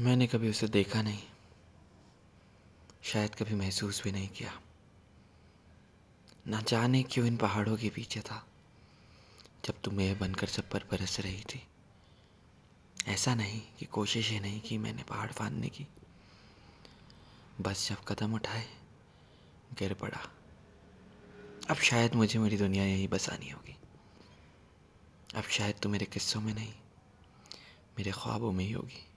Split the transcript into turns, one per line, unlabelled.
मैंने कभी उसे देखा नहीं। शायद कभी महसूस भी नहीं किया। ना जाने क्यों इन पहाड़ों के पीछे था, जब तुम यह बनकर सब पर बरस रही थी। ऐसा नहीं कि कोशिश ही नहीं की मैंने पहाड़ फाड़ने की। बस जब कदम उठाए, गिर पड़ा। अब शायद मुझे मेरी दुनिया यहीं बसानी होगी। अब शायद तू मेरे किस्सों में नहीं, मेरे ख्वाबों में ही होगी।